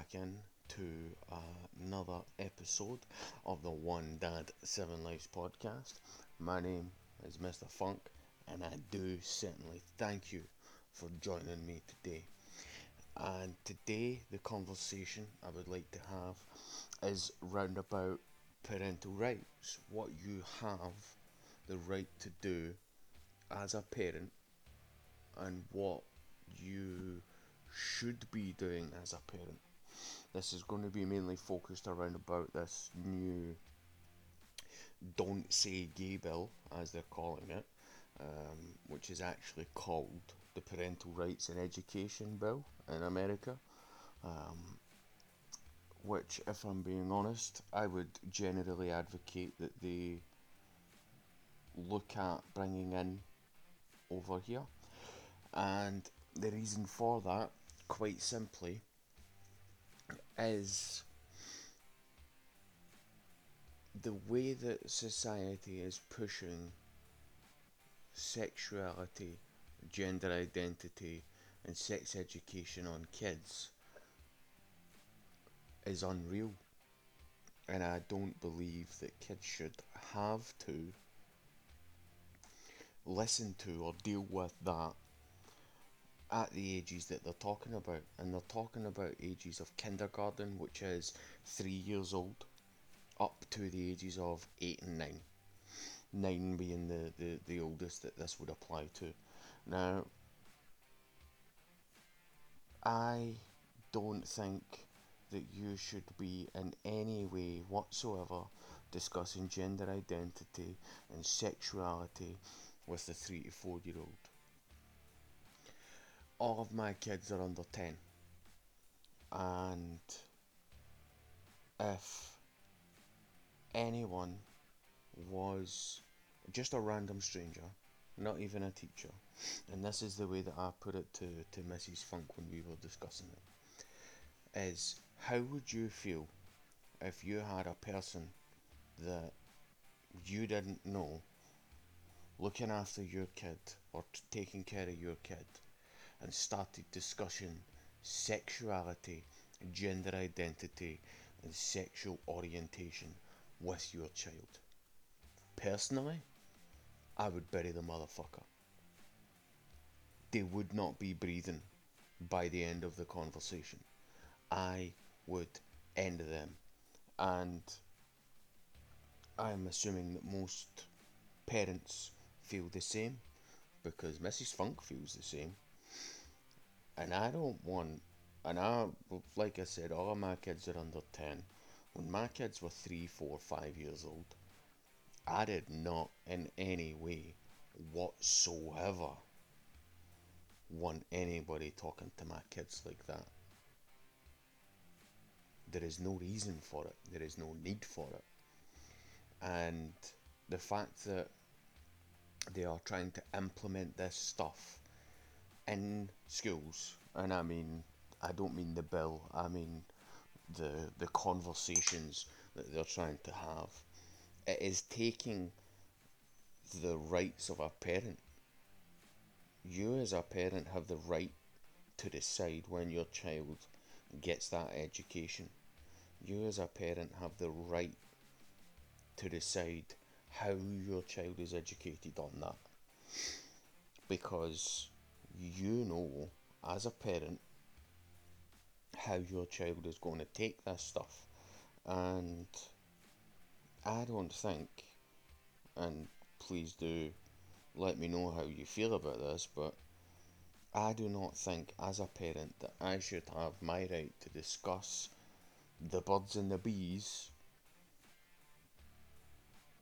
back in to uh, another episode of the One Dad Seven Lives podcast. My name is Mr. Funk, and I do certainly thank you for joining me today. And today, the conversation I would like to have is round about parental rights, what you have the right to do as a parent, and what you should be doing as a parent. This is going to be mainly focused around about this new Don't Say Gay Bill, as they're calling it, um, which is actually called the Parental Rights in Education Bill in America. Um, which, if I'm being honest, I would generally advocate that they look at bringing in over here. And the reason for that quite simply, is the way that society is pushing sexuality, gender identity, and sex education on kids is unreal. And I don't believe that kids should have to listen to or deal with that at the ages that they're talking about, and they're talking about ages of kindergarten, which is three years old, up to the ages of eight and nine. Nine being the, the, the oldest that this would apply to. Now, I don't think that you should be in any way whatsoever discussing gender identity and sexuality with the three to four year old all of my kids are under 10 and if anyone was just a random stranger not even a teacher and this is the way that I put it to, to Mrs. Funk when we were discussing it is how would you feel if you had a person that you didn't know looking after your kid or t- taking care of your kid and started discussing sexuality, gender identity, and sexual orientation with your child. Personally, I would bury the motherfucker. They would not be breathing by the end of the conversation. I would end them. And I'm assuming that most parents feel the same because Mrs. Funk feels the same and I don't want, and I, like I said, all of my kids are under 10. When my kids were 3, 4, 5 years old, I did not in any way whatsoever want anybody talking to my kids like that. There is no reason for it, there is no need for it. And the fact that they are trying to implement this stuff in schools, and I mean, I don't mean the bill, I mean the the conversations that they're trying to have. It is taking the rights of a parent. You as a parent have the right to decide when your child gets that education. You as a parent have the right to decide how your child is educated on that. Because you know as a parent how your child is going to take this stuff. And I don't think and please do let me know how you feel about this but I do not think as a parent that I should have my right to discuss the birds and the bees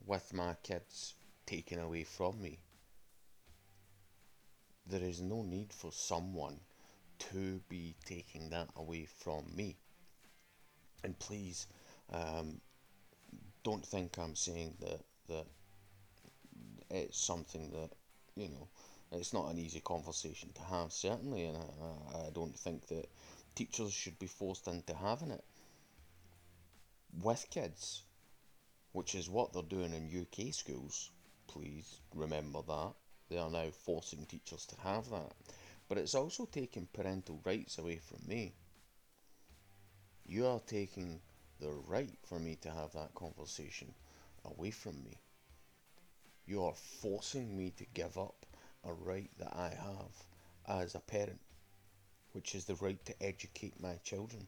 with my kids taken away from me there is no need for someone to be taking that away from me. And please, um, don't think I'm saying that that it's something that you know it's not an easy conversation to have certainly, and I, I don't think that teachers should be forced into having it with kids, which is what they're doing in UK schools. Please remember that. They are now forcing teachers to have that. but it's also taking parental rights away from me. You are taking the right for me to have that conversation away from me. You are forcing me to give up a right that I have as a parent, which is the right to educate my children.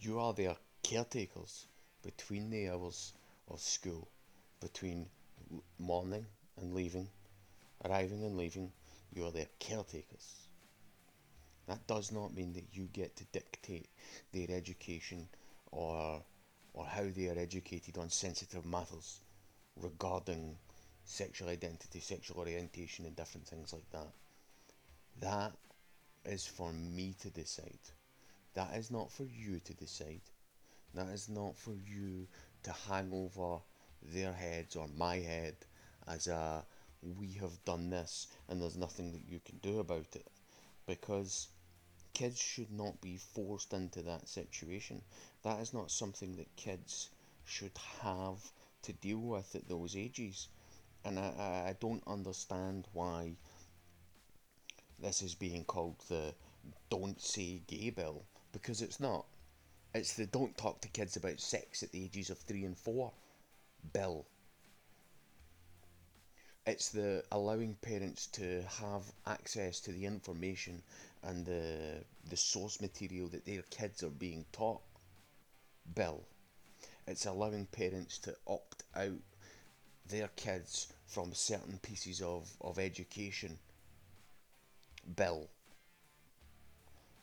You are their caretakers between the hours of school, between morning and leaving, arriving and leaving. You are their caretakers. That does not mean that you get to dictate their education or or how they are educated on sensitive matters regarding sexual identity, sexual orientation, and different things like that. That is for me to decide. That is not for you to decide. That is not for you to hang over their heads or my head as a we have done this and there's nothing that you can do about it. Because kids should not be forced into that situation. That is not something that kids should have to deal with at those ages. And I, I don't understand why this is being called the don't say gay bill because it's not. It's the don't talk to kids about sex at the ages of three and four bill. It's the allowing parents to have access to the information and the the source material that their kids are being taught bill. It's allowing parents to opt out their kids from certain pieces of, of education bill.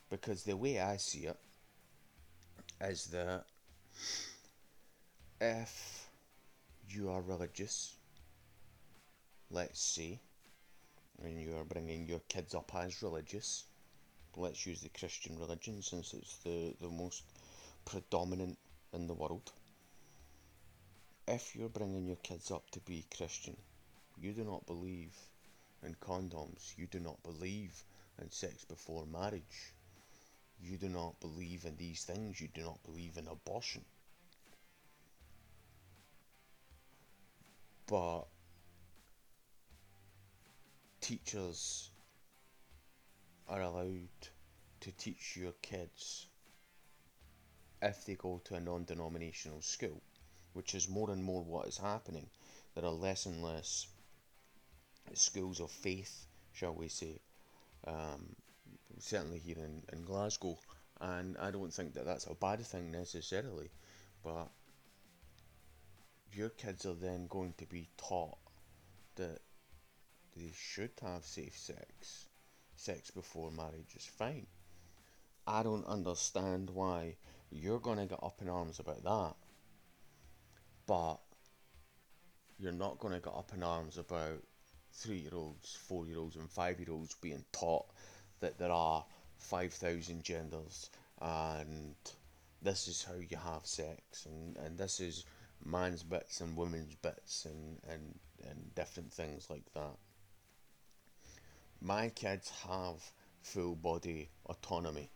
Because the way I see it is that if you are religious, let's say, and you are bringing your kids up as religious, let's use the Christian religion since it's the, the most predominant in the world. If you're bringing your kids up to be Christian, you do not believe in condoms, you do not believe in sex before marriage, you do not believe in these things, you do not believe in abortion. But teachers are allowed to teach your kids if they go to a non denominational school, which is more and more what is happening. There are less and less schools of faith, shall we say, um, certainly here in, in Glasgow, and I don't think that that's a bad thing necessarily, but your kids are then going to be taught that they should have safe sex. Sex before marriage is fine. I don't understand why you're going to get up in arms about that, but you're not going to get up in arms about three year olds, four year olds, and five year olds being taught that there are 5,000 genders and this is how you have sex and, and this is man's bits and women's bits and, and, and different things like that. My kids have full body autonomy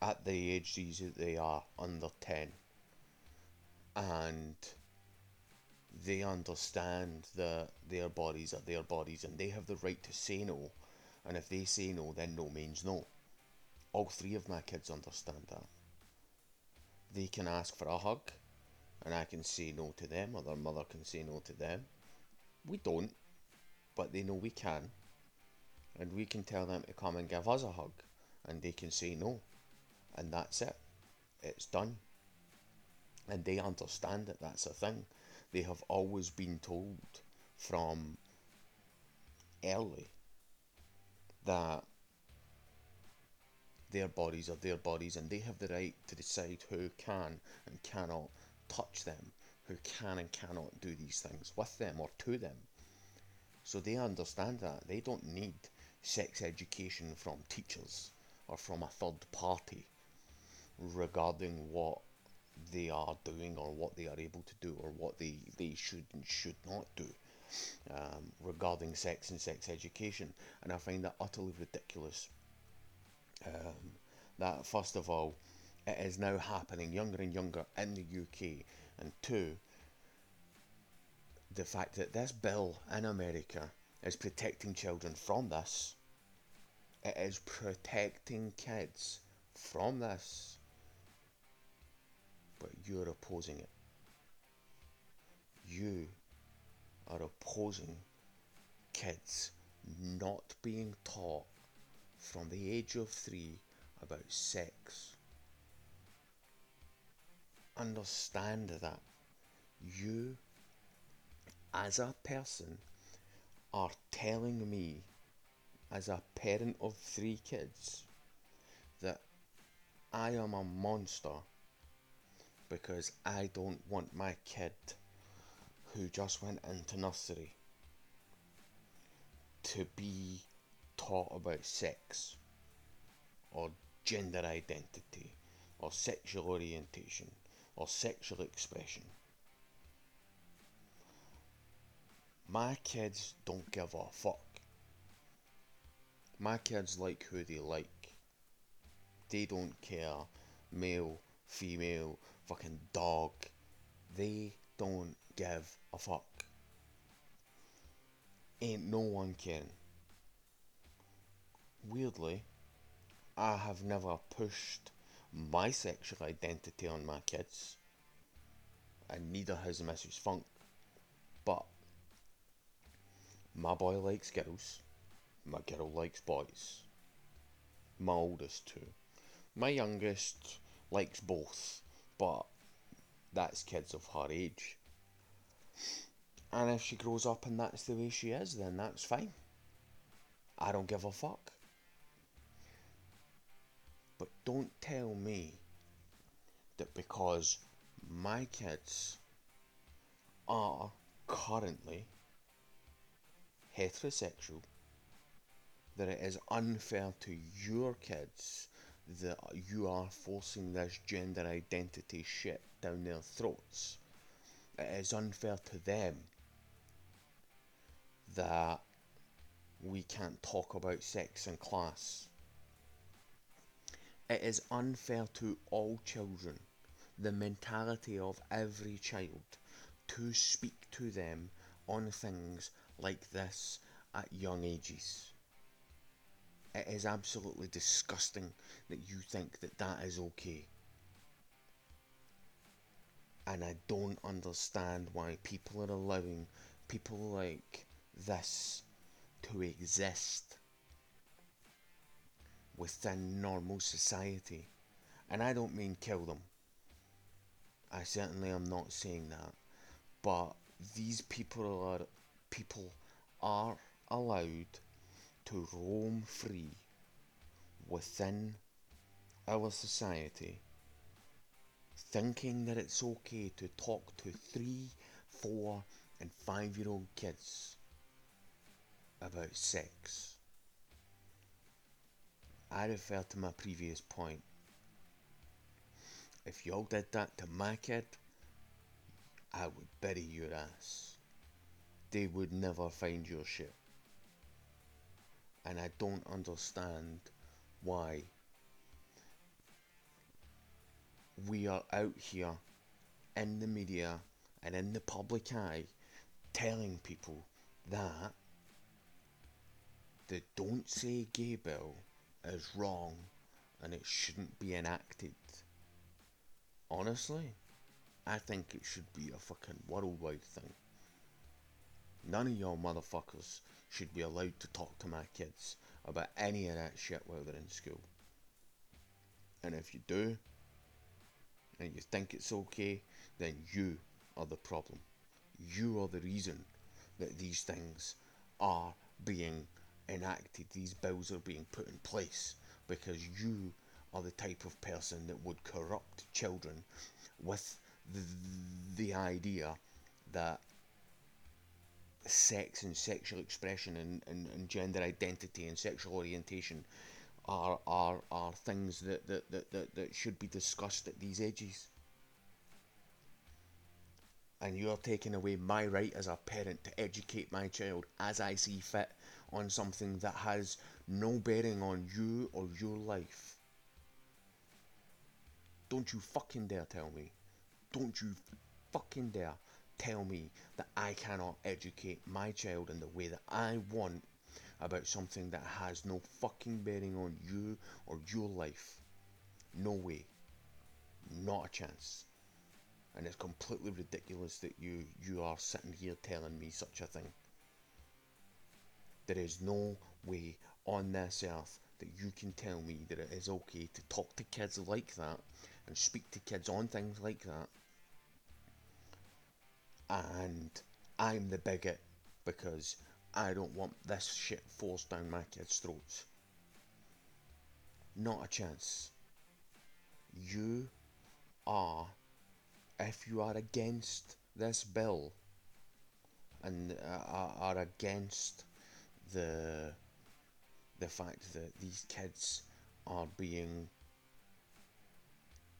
at the age that they are under 10 and they understand that their bodies are their bodies and they have the right to say no. And if they say no, then no means no. All three of my kids understand that. They can ask for a hug, and I can say no to them, or their mother can say no to them. We don't, but they know we can. And we can tell them to come and give us a hug, and they can say no. And that's it. It's done. And they understand that that's a thing they have always been told from early that their bodies are their bodies and they have the right to decide who can and cannot touch them, who can and cannot do these things with them or to them. So they understand that. They don't need sex education from teachers or from a third party regarding what they are doing or what they are able to do or what they, they should and should not do um, regarding sex and sex education. And I find that utterly ridiculous. Um, that, first of all, it is now happening younger and younger in the UK, and two, the fact that this bill in America is protecting children from this. It is protecting kids from this. But you're opposing it. You are opposing kids not being taught from the age of three about sex. Understand that you, as a person, are telling me, as a parent of three kids, that I am a monster because I don't want my kid who just went into nursery to be taught about sex or gender identity or sexual orientation or sexual expression. My kids don't give a fuck. My kids like who they like. They don't care. Male, female, fucking dog. They don't give a fuck. Ain't no one caring. Weirdly, I have never pushed my sexual identity on my kids, and neither has Mrs. Funk. But my boy likes girls, my girl likes boys. My oldest two. My youngest likes both, but that's kids of her age. And if she grows up and that's the way she is, then that's fine. I don't give a fuck. But don't tell me that because my kids are currently heterosexual, that it is unfair to your kids that you are forcing this gender identity shit down their throats. It is unfair to them that we can't talk about sex in class it is unfair to all children, the mentality of every child, to speak to them on things like this at young ages. It is absolutely disgusting that you think that that is okay. And I don't understand why people are allowing people like this to exist within normal society. And I don't mean kill them. I certainly am not saying that. But these people are people are allowed to roam free within our society thinking that it's okay to talk to three, four, and five year old kids about sex. I refer to my previous point. If y'all did that to my kid, I would bury your ass. They would never find your shit. And I don't understand why we are out here in the media and in the public eye telling people that the Don't Say Gay bill is wrong and it shouldn't be enacted. Honestly, I think it should be a fucking worldwide thing. None of y'all motherfuckers should be allowed to talk to my kids about any of that shit while they're in school. And if you do, and you think it's okay, then you are the problem. You are the reason that these things are being enacted, these bills are being put in place because you are the type of person that would corrupt children with the, the idea that sex and sexual expression and, and, and gender identity and sexual orientation are are, are things that, that, that, that, that should be discussed at these ages. And you're taking away my right as a parent to educate my child as I see fit on something that has no bearing on you or your life. Don't you fucking dare tell me. Don't you fucking dare tell me that I cannot educate my child in the way that I want about something that has no fucking bearing on you or your life. No way. Not a chance. And it's completely ridiculous that you you are sitting here telling me such a thing. There is no way on this earth that you can tell me that it is okay to talk to kids like that and speak to kids on things like that. And I'm the bigot because I don't want this shit forced down my kids' throats. Not a chance. You are, if you are against this bill and uh, are against the the fact that these kids are being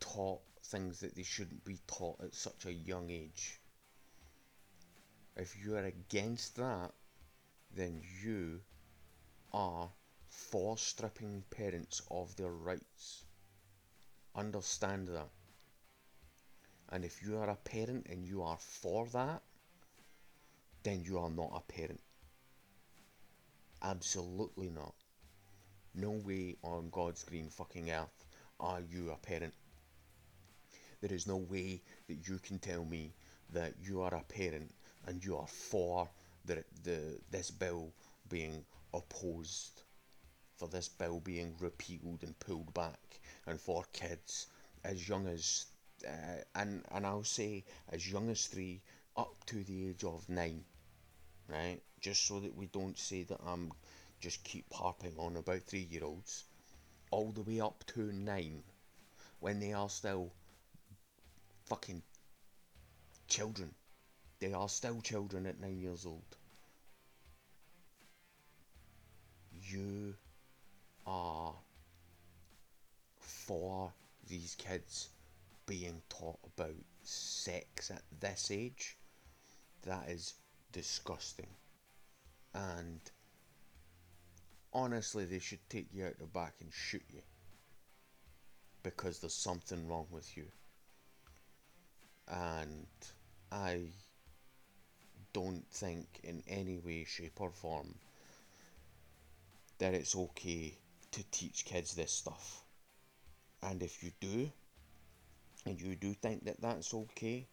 taught things that they shouldn't be taught at such a young age. If you are against that, then you are for stripping parents of their rights. Understand that. And if you are a parent and you are for that, then you are not a parent. Absolutely not. No way on God's green fucking earth are you a parent. There is no way that you can tell me that you are a parent and you are for the, the this bill being opposed, for this bill being repealed and pulled back, and for kids as young as uh, and and I'll say as young as three up to the age of nine, right? Just so that we don't say that I'm just keep harping on about three year olds, all the way up to nine, when they are still fucking children. They are still children at nine years old. You are for these kids being taught about sex at this age. That is disgusting. And honestly, they should take you out the back and shoot you. Because there's something wrong with you. And I don't think in any way, shape, or form that it's okay to teach kids this stuff. And if you do, and you do think that that's okay,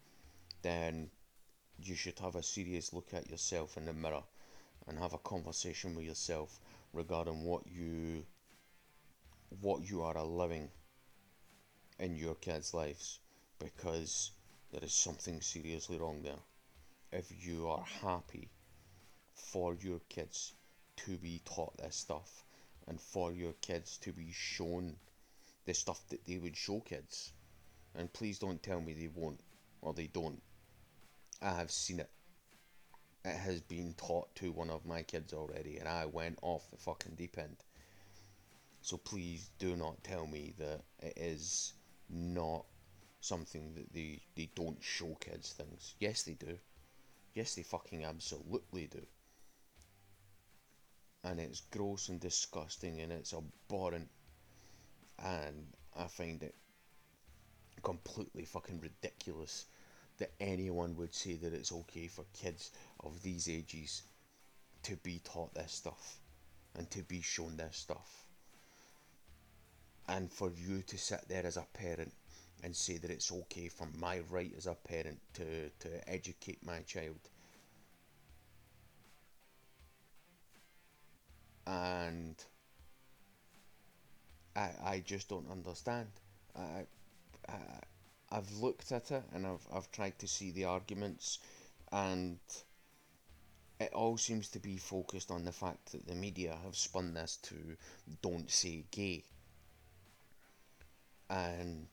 then you should have a serious look at yourself in the mirror and have a conversation with yourself regarding what you what you are allowing in your kids' lives because there is something seriously wrong there if you are happy for your kids to be taught this stuff and for your kids to be shown the stuff that they would show kids. And please don't tell me they won't or they don't. I have seen it. It has been taught to one of my kids already, and I went off the fucking deep end. So please do not tell me that it is not something that they, they don't show kids things. Yes, they do. Yes, they fucking absolutely do. And it's gross and disgusting and it's abhorrent. And I find it completely fucking ridiculous that anyone would say that it's okay for kids of these ages to be taught this stuff and to be shown this stuff. And for you to sit there as a parent and say that it's okay for my right as a parent to, to educate my child. And I, I just don't understand. I, I, I've looked at it and I've, I've tried to see the arguments, and it all seems to be focused on the fact that the media have spun this to don't say gay. And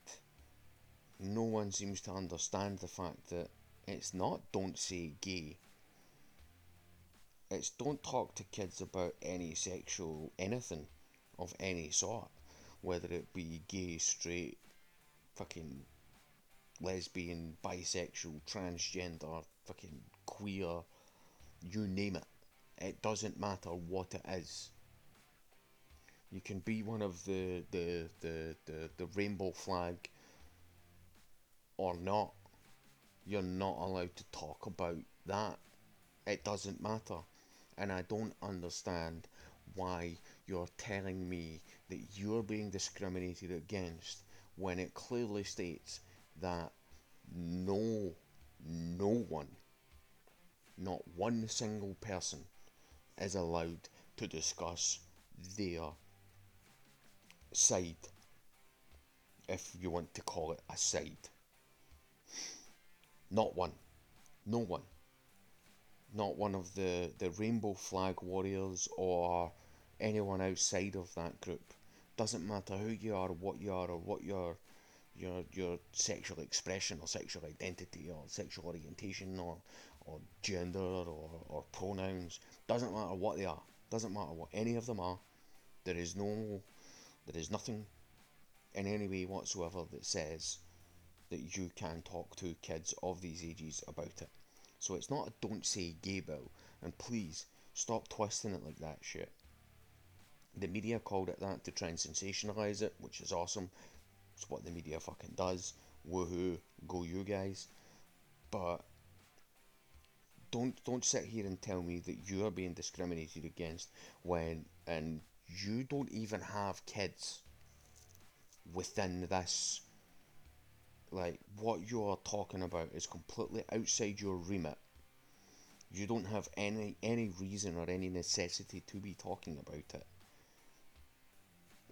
no one seems to understand the fact that it's not don't say gay. It's don't talk to kids about any sexual anything of any sort, whether it be gay, straight, fucking lesbian, bisexual, transgender, fucking queer, you name it. It doesn't matter what it is. You can be one of the the, the, the, the rainbow flag or not. you're not allowed to talk about that. It doesn't matter. And I don't understand why you're telling me that you're being discriminated against when it clearly states that no, no one, not one single person, is allowed to discuss their side, if you want to call it a side. Not one. No one. Not one of the, the rainbow flag warriors or anyone outside of that group. Doesn't matter who you are, what you are, or what your your your sexual expression or sexual identity or sexual orientation or or gender or, or pronouns. Doesn't matter what they are. Doesn't matter what any of them are. There is no there is nothing in any way whatsoever that says that you can talk to kids of these ages about it. So it's not a don't say gay bill, and please stop twisting it like that shit. The media called it that to try and sensationalise it, which is awesome. It's what the media fucking does. Woohoo, go you guys. But don't don't sit here and tell me that you are being discriminated against when and you don't even have kids within this like what you're talking about is completely outside your remit. You don't have any any reason or any necessity to be talking about it.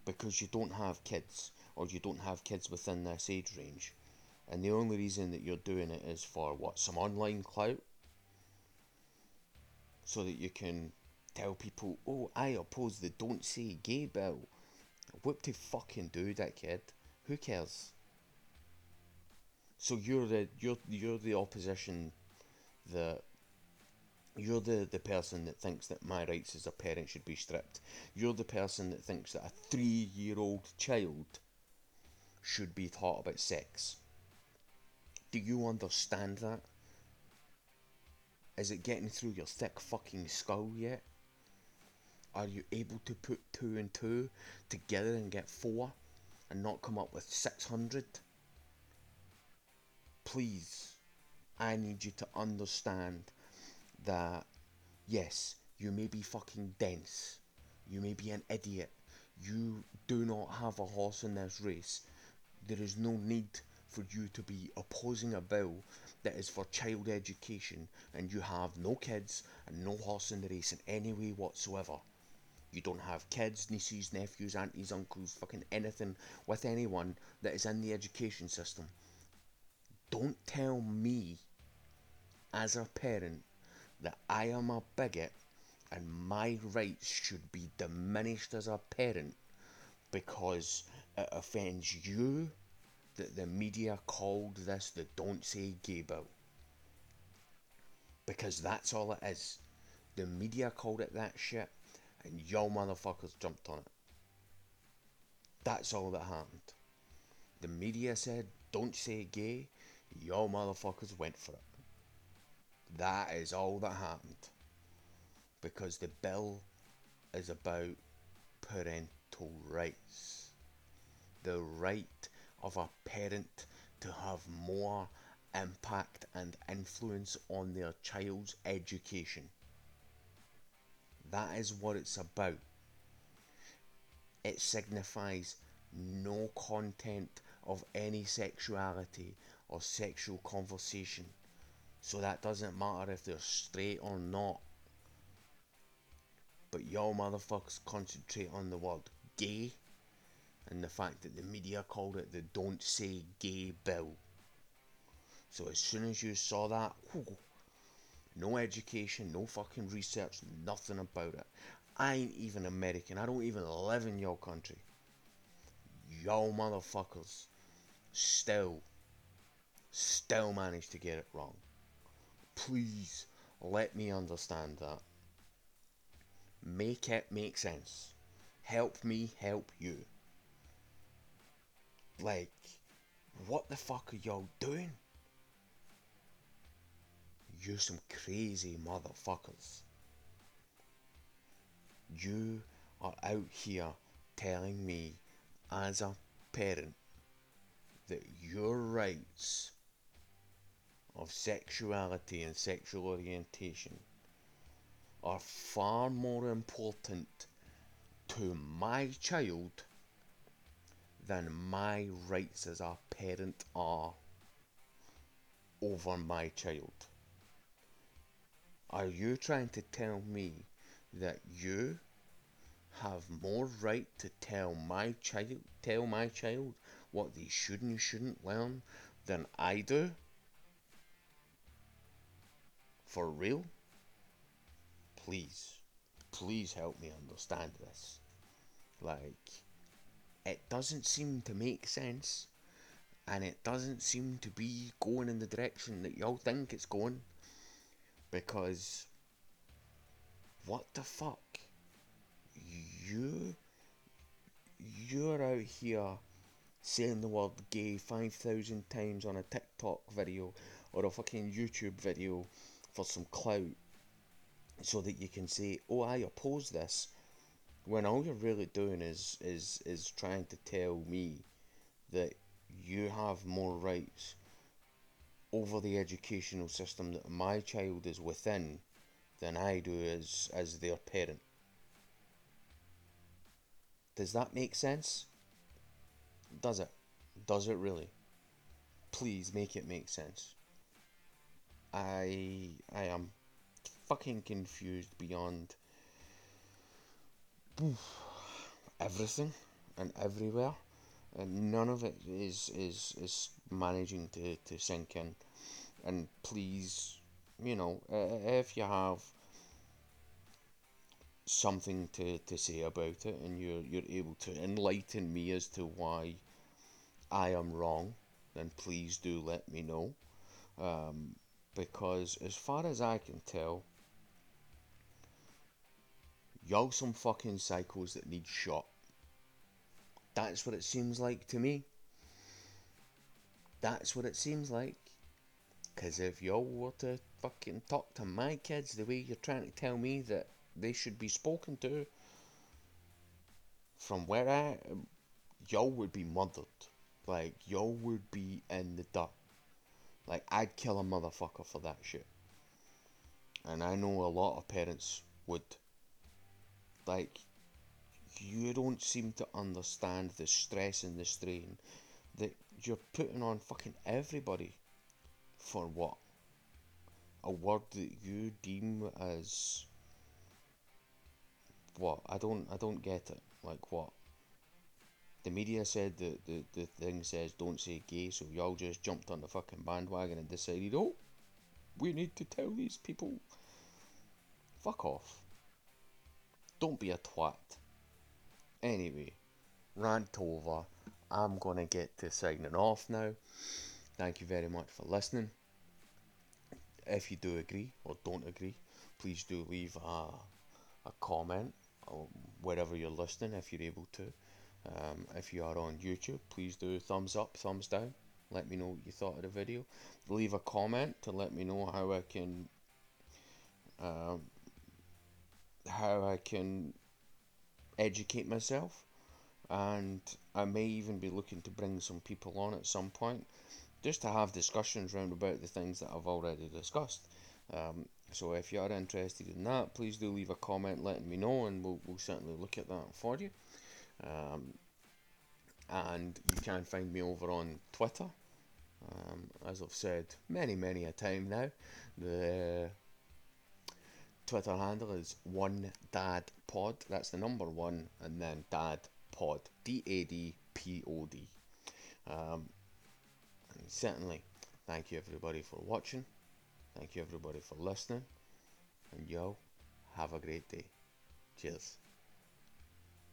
Because you don't have kids or you don't have kids within this age range. And the only reason that you're doing it is for what some online clout? So that you can tell people oh i oppose the don't say gay bill. What to fucking do that kid. Who cares so you're the you're you're the opposition that you're the, the person that thinks that my rights as a parent should be stripped. You're the person that thinks that a three year old child should be taught about sex. Do you understand that? Is it getting through your thick fucking skull yet? Are you able to put two and two together and get four and not come up with 600? Please, I need you to understand that yes, you may be fucking dense, you may be an idiot, you do not have a horse in this race. There is no need for you to be opposing a bill that is for child education and you have no kids and no horse in the race in any way whatsoever. You don't have kids, nieces, nephews, aunties, uncles, fucking anything with anyone that is in the education system. Don't tell me as a parent that I am a bigot and my rights should be diminished as a parent because it offends you that the media called this the Don't Say Gay Bill. Because that's all it is. The media called it that shit, and y'all motherfuckers jumped on it. That's all that happened. The media said, Don't say gay, y'all motherfuckers went for it. That is all that happened. Because the bill is about parental rights. The right of a parent to have more impact and influence on their child's education. That is what it's about. It signifies no content of any sexuality or sexual conversation so that doesn't matter if they're straight or not. But y'all motherfuckers concentrate on the word gay and the fact that the media called it the Don't Say Gay Bill. So as soon as you saw that, whew, no education, no fucking research, nothing about it. I ain't even American. I don't even live in your country. Y'all motherfuckers still, still managed to get it wrong. Please let me understand that. Make it make sense. Help me help you. Like, what the fuck are y'all doing? You're some crazy motherfuckers. You are out here telling me, as a parent, that your rights of sexuality and sexual orientation are far more important to my child than my rights as a parent are over my child. Are you trying to tell me that you have more right to tell my child tell my child what they should and shouldn't learn than I do? For real? Please, please help me understand this. Like, it doesn't seem to make sense, and it doesn't seem to be going in the direction that y'all think it's going. Because, what the fuck? You, you're out here saying the word gay 5,000 times on a TikTok video or a fucking YouTube video for some clout so that you can say, oh, I oppose this when all you're really doing is is is trying to tell me that you have more rights over the educational system that my child is within than I do as as their parent. Does that make sense? Does it? Does it really? Please make it make sense. I I am fucking confused beyond everything and everywhere, and none of it is is is managing to to sink in. And please, you know, if you have something to, to say about it and you're you're able to enlighten me as to why I am wrong, then please do let me know. Um, because as far as I can tell, Y'all some fucking psychos that need shot. That's what it seems like to me. That's what it seems like. Because if y'all were to fucking talk to my kids the way you're trying to tell me that they should be spoken to, from where I y'all would be murdered. Like, y'all would be in the dirt. Like, I'd kill a motherfucker for that shit. And I know a lot of parents would. Like, you don't seem to understand the stress and the strain that you're putting on fucking everybody for what? A word that you deem as what? I don't I don't get it. Like what? The media said that the, the thing says don't say gay, so y'all just jumped on the fucking bandwagon and decided, oh, we need to tell these people. Fuck off. Don't be a twat. Anyway, rant over. I'm to get to signing off now. Thank you very much for listening. If you do agree or don't agree, please do leave a, a comment wherever you're listening if you're able to. Um, if you are on YouTube, please do thumbs up, thumbs down. Let me know what you thought of the video. Leave a comment to let me know how I can um, how I can educate myself, and I may even be looking to bring some people on at some point just to have discussions round about the things that I've already discussed. Um, so if you are interested in that, please do leave a comment letting me know, and we'll, we'll certainly look at that for you. Um, and you can find me over on Twitter. Um, as I've said many, many a time now, the Twitter handle is one dad pod. That's the number one, and then dad pod. D A D P O D. Um, and certainly, thank you everybody for watching. Thank you everybody for listening. And yo, have a great day. Cheers.